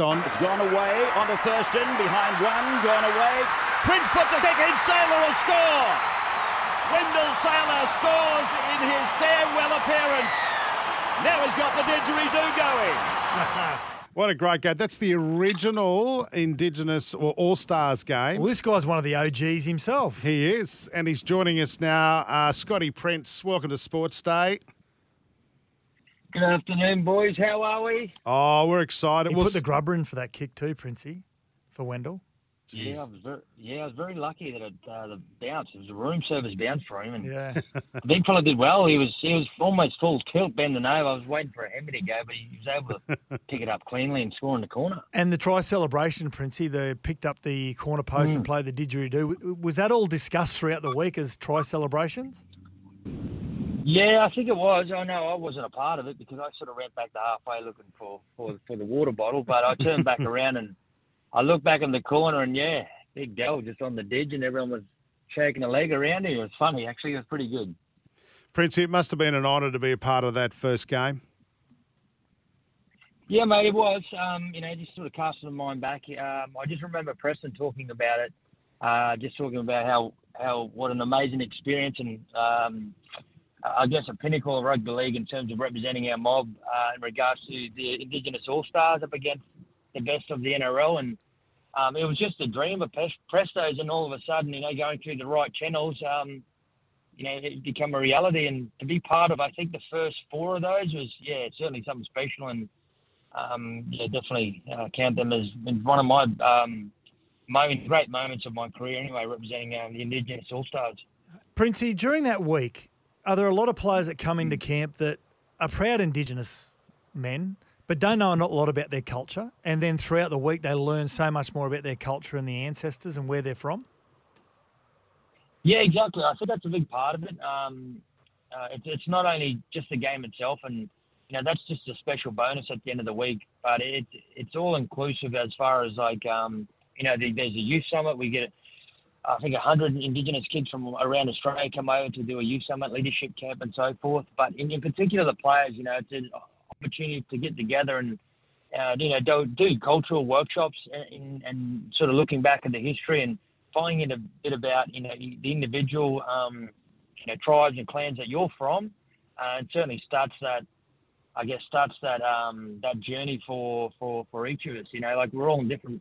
On. It's gone away onto Thurston, behind one, gone away. Prince puts a kick in, Sailor will score! Wendell Sailor scores in his farewell appearance. Now he's got the didgeridoo going. What a great game. That's the original Indigenous or All Stars game. Well, this guy's one of the OGs himself. He is. And he's joining us now. Uh, Scotty Prince, welcome to Sports Day. Good afternoon, boys. How are we? Oh, we're excited. He We'll put the grubber in for that kick too, Princey, for Wendell. Yeah, I was very, yeah, I was very lucky that it, uh, the bounce. It was a room service bounce for him, and Yeah. the big fella did well. He was he was almost full tilt, bending over. I was waiting for a Hemi to go, but he was able to pick it up cleanly and score in the corner. and the try celebration, Princey, they picked up the corner post Mm. and played the didgeridoo. Was that all discussed throughout the week as try celebrations? Yeah, I think it was. I know I wasn't a part of it because I sort of ran back to halfway looking for, for, for the water bottle, but I turned back around and I looked back in the corner and yeah, big Dell just on the ditch and everyone was shaking a leg around him. It was funny, actually. It was pretty good. Prince, it must have been an honour to be a part of that first game. Yeah, mate, it was. Um, you know, just sort of casting the mind back. Um, I just remember Preston talking about it, uh, just talking about how, how what an amazing experience and um, I guess a pinnacle of rugby league in terms of representing our mob uh, in regards to the Indigenous All Stars up against the best of the NRL. And um, it was just a dream of Pres- Prestos, and all of a sudden, you know, going through the right channels, um, you know, it become a reality. And to be part of, I think the first four of those was, yeah, certainly something special. And um, yeah, definitely uh, count them as one of my um, moments, great moments of my career. Anyway, representing um, the Indigenous All Stars. Princey, during that week, are there a lot of players that come into camp that are proud Indigenous men, but don't know a lot about their culture? And then throughout the week, they learn so much more about their culture and the ancestors and where they're from? Yeah, exactly. I think that's a big part of it. Um, uh, it's, it's not only just the game itself, and you know that's just a special bonus at the end of the week. But it it's all inclusive as far as like um, you know the, there's a youth summit. We get I think 100 Indigenous kids from around Australia come over to do a youth summit, leadership camp, and so forth. But in, in particular, the players, you know, it's an opportunity to get together and uh, you know do, do cultural workshops and, and sort of looking back at the history and finding out a bit about you know the individual um, you know tribes and clans that you're from, uh, and certainly starts that I guess starts that um, that journey for, for for each of us. You know, like we're all in different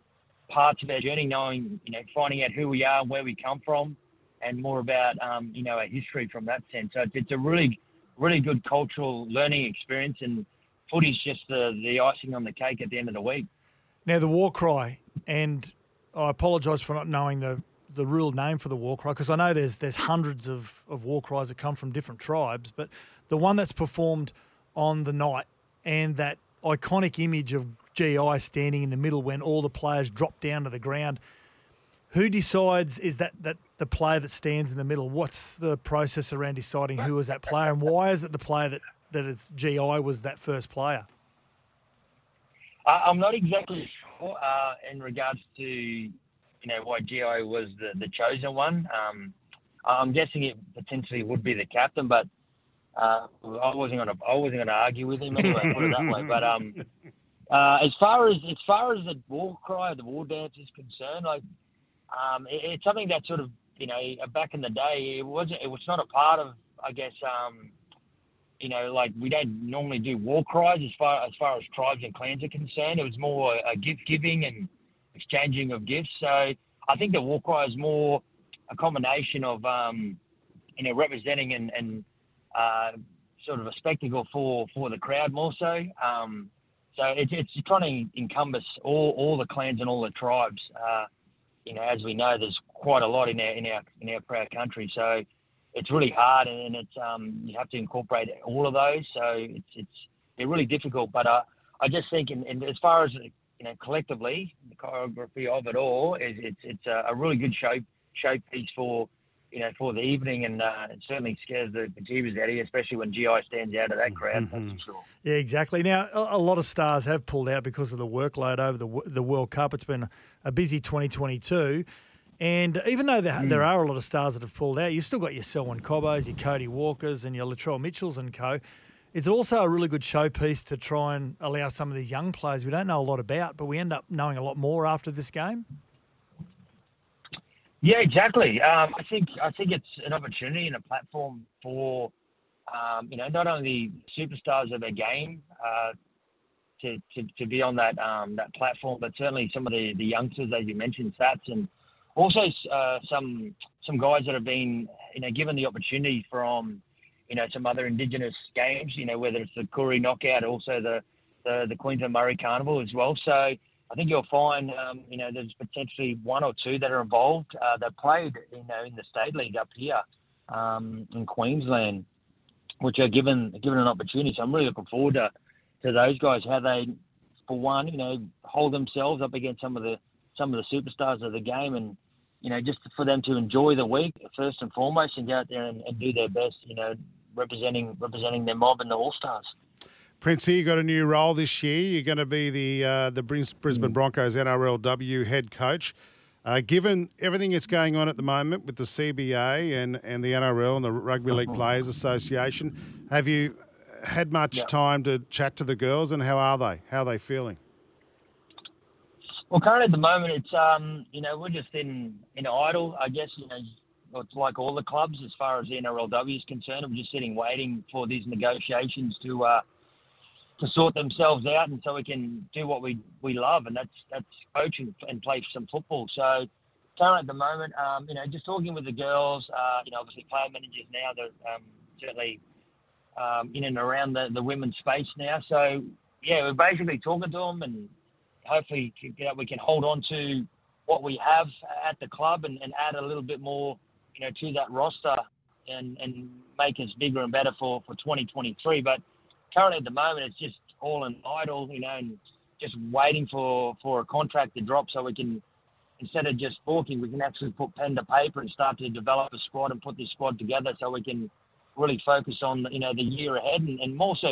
parts of our journey, knowing you know finding out who we are where we come from, and more about um, you know our history from that sense. So it's, it's a really really good cultural learning experience, and footy's just the the icing on the cake at the end of the week. Now, the war cry, and I apologise for not knowing the, the real name for the war cry because I know there's there's hundreds of, of war cries that come from different tribes, but the one that's performed on the night and that iconic image of GI standing in the middle when all the players drop down to the ground. Who decides is that, that the player that stands in the middle? What's the process around deciding who is that player, and why is it the player that, that is GI was that first player? I- I'm not exactly sure uh, in regards to you know why Gio was the, the chosen one. Um, I'm guessing it potentially would be the captain, but uh, I wasn't gonna I wasn't gonna argue with him anyway. put it that way. But um, uh, as far as as far as the war cry, the war dance is concerned, like um, it, it's something that sort of you know back in the day it wasn't it was not a part of I guess um, you know, like we don't normally do war cries as far as far as tribes and clans are concerned. It was more a gift giving and exchanging of gifts. So I think the war cry is more a combination of um, you know representing and, and uh, sort of a spectacle for for the crowd more so. Um, so it's it's trying to encompass all all the clans and all the tribes. Uh, you know, as we know, there's quite a lot in our in our in our proud country. So it's really hard, and it's um, you have to incorporate all of those. So it's it's they're really difficult. But uh, I just think, in, in, as far as you know, collectively, the choreography of it all is it's it's a, a really good show showpiece for you know for the evening, and uh, it certainly scares the bejeebers out of you, especially when GI stands out of that crowd. That's for sure. Yeah, exactly. Now, a, a lot of stars have pulled out because of the workload over the the World Cup. It's been a busy 2022. And even though there, there are a lot of stars that have pulled out, you've still got your Selwyn Cobbos, your Cody Walkers, and your Latrell Mitchells and co. Is it also a really good showpiece to try and allow some of these young players we don't know a lot about, but we end up knowing a lot more after this game? Yeah, exactly. Um, I think I think it's an opportunity and a platform for um, you know not only superstars of their game uh, to, to, to be on that um, that platform, but certainly some of the, the youngsters, as you mentioned, Sats, and also uh, some some guys that have been you know given the opportunity from you know some other Indigenous games, you know whether it's the Koori Knockout, also the the, the Queensland Murri Carnival as well. So I think you'll find um, you know there's potentially one or two that are involved uh, that played you know in the state league up here um, in Queensland, which are given given an opportunity. So I'm really looking forward to to those guys how they for one you know hold themselves up against some of the some of the superstars of the game and you know, just for them to enjoy the week first and foremost, and go out there and, and do their best, you know, representing representing their mob and the All Stars. Princey, you got a new role this year. You're going to be the uh, the Brisbane Mm. Broncos NRLW head coach. Uh, given everything that's going on at the moment with the CBA and, and the NRL and the Rugby League Players Association, have you had much Yeah. time to chat to the girls and how are they? How are they feeling? Well, currently at the moment, it's um, you know, we're just in in idle, I guess. You know, it's like all the clubs as far as the NRLW is concerned. We're just sitting waiting for these negotiations to uh, to sort themselves out, and so we can do what we we love, and that's that's coaching and play some football. So. Currently at the moment, um, you know, just talking with the girls, uh, you know, obviously player managers now, they're um, certainly um, in and around the, the women's space now. So, yeah, we're basically talking to them and hopefully you know, we can hold on to what we have at the club and, and add a little bit more, you know, to that roster and, and make us bigger and better for, for 2023. But currently at the moment, it's just all in idle, you know, and just waiting for, for a contract to drop so we can, instead of just talking, we can actually put pen to paper and start to develop a squad and put this squad together so we can really focus on, you know, the year ahead and, and more so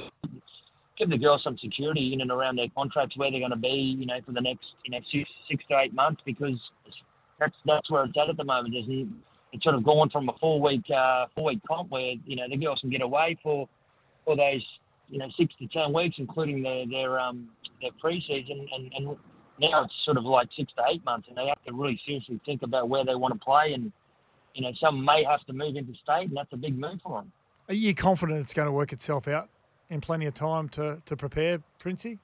give the girls some security in and around their contracts where they're going to be, you know, for the next, you know, six, six to eight months because that's that's where it's at at the moment. There's, it's sort of gone from a four week uh, four week comp where you know the girls can get away for for those you know six to ten weeks, including their their um their preseason, and and now it's sort of like six to eight months, and they have to really seriously think about where they want to play, and you know some may have to move into state, and that's a big move for them. Are you confident it's going to work itself out in plenty of time to, to prepare, Princey?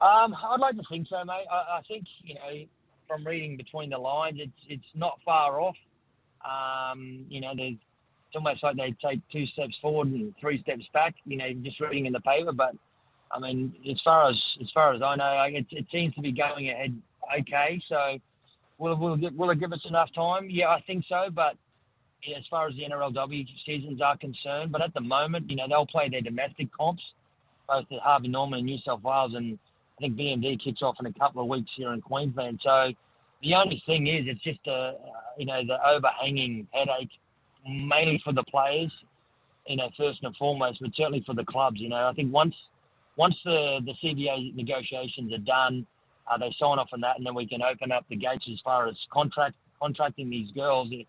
Um, I'd like to think so, mate. I, I think you know, from reading between the lines, it's it's not far off. Um, you know, there's almost like they take two steps forward and three steps back. You know, just reading in the paper. But I mean, as far as as far as I know, it, it seems to be going ahead okay. So will will will it give us enough time? Yeah, I think so. But yeah, as far as the NRLW seasons are concerned, but at the moment, you know, they'll play their domestic comps, both at Harvey Norman and New South Wales, and I think BMD kicks off in a couple of weeks here in Queensland. So the only thing is, it's just a, you know, the overhanging headache, mainly for the players, you know, first and foremost, but certainly for the clubs. You know, I think once once the the CBA negotiations are done, uh, they sign off on that, and then we can open up the gates as far as contract contracting these girls. It,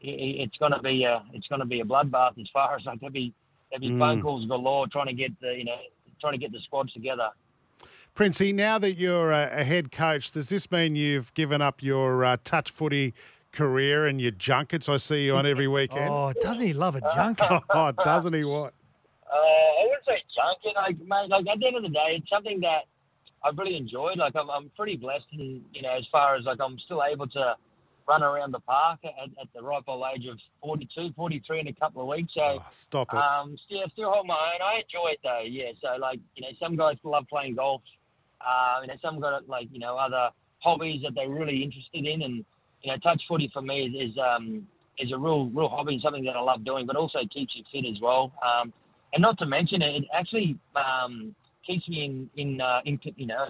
it, it's going to be a it's going to be a bloodbath as far as like there'll be there'll be phone calls galore trying to get the you know trying to get the squads together. Princey, now that you're a, a head coach, does this mean you've given up your uh, touch footy career and your junkets? I see you on every weekend. Oh, doesn't he love a junket? Oh, doesn't he? What? Uh, I wouldn't say junket. Like, mate, like at the end of the day, it's something that I've really enjoyed. Like, I'm, I'm pretty blessed, in, you know, as far as like I'm still able to run around the park at, at the ripe old age of 42, 43 in a couple of weeks. So, Oh, stop it. um, still, still hold my own. I enjoy it though. Yeah. So, like, you know, some guys love playing golf. Uh, you know, some got like, you know, other hobbies that they're really interested in, and you know, touch footy for me is, is um is a real real hobby and something that I love doing, but also keeps you fit as well. Um, and not to mention it, it actually um, keeps me in in uh, in you know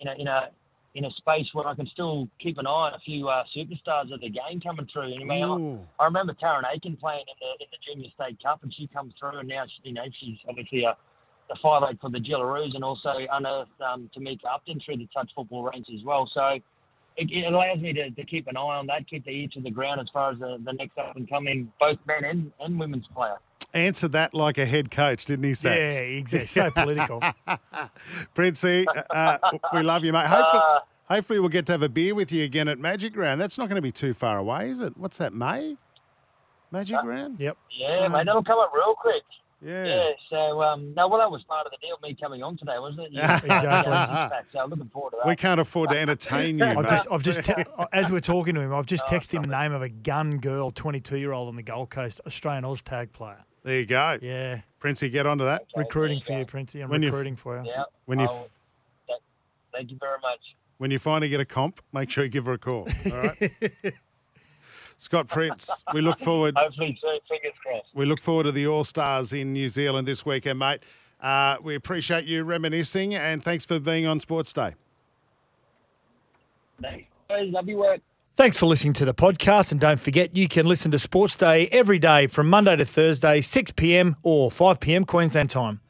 in a in a in a space where I can still keep an eye on a few uh, superstars of the game coming through. And I mean, I, I remember Tarryn Aiken playing in the in the Junior State Cup, and she comes through, and now she, you know she's obviously a the five eight for the Jillaroos, and also unearthed um, Tamika Upton through the touch football ranks as well. So it, it allows me to, to keep an eye on that, keep the ear to the ground as far as the, the next up and coming both men and, and women's player. Answer that like a head coach, didn't he, Sats? Yeah, exactly. So political. Princey, eh, uh, we love you, mate. Hopefully, uh, hopefully, we'll get to have a beer with you again at Magic Round. That's not going to be too far away, is it? What's that, May? Magic uh, Round? Yep. Yeah, mate, that'll come up real quick. Yeah. Yeah, so um, no, well, that was part of the deal. Me coming on today, wasn't it? You- Exactly. So I'm looking forward to that. We can't afford to entertain you, I've mate. just, I've just, te- as we're talking to him, I've just texted him the name of a gun girl, 22 year old on the Gold Coast, Australian Oz tag player. There you go. Yeah, Princey, get onto that. recruiting there for you you. Princey. I'm When you- recruiting for you. Yeah. When you I'll- thank you very much. When you finally get a comp, make sure you give her a call. All right. Scott Prince, we look forward. Hopefully soon. Fingers crossed. We look forward to the All Stars in New Zealand this weekend, mate. Uh, we appreciate you reminiscing and thanks for being on Sports Day. Thanks. Guys, Love your work. Thanks for listening to the podcast. And don't forget, you can listen to Sports Day every day from Monday to Thursday, 6 p.m. or 5 p.m. Queensland time.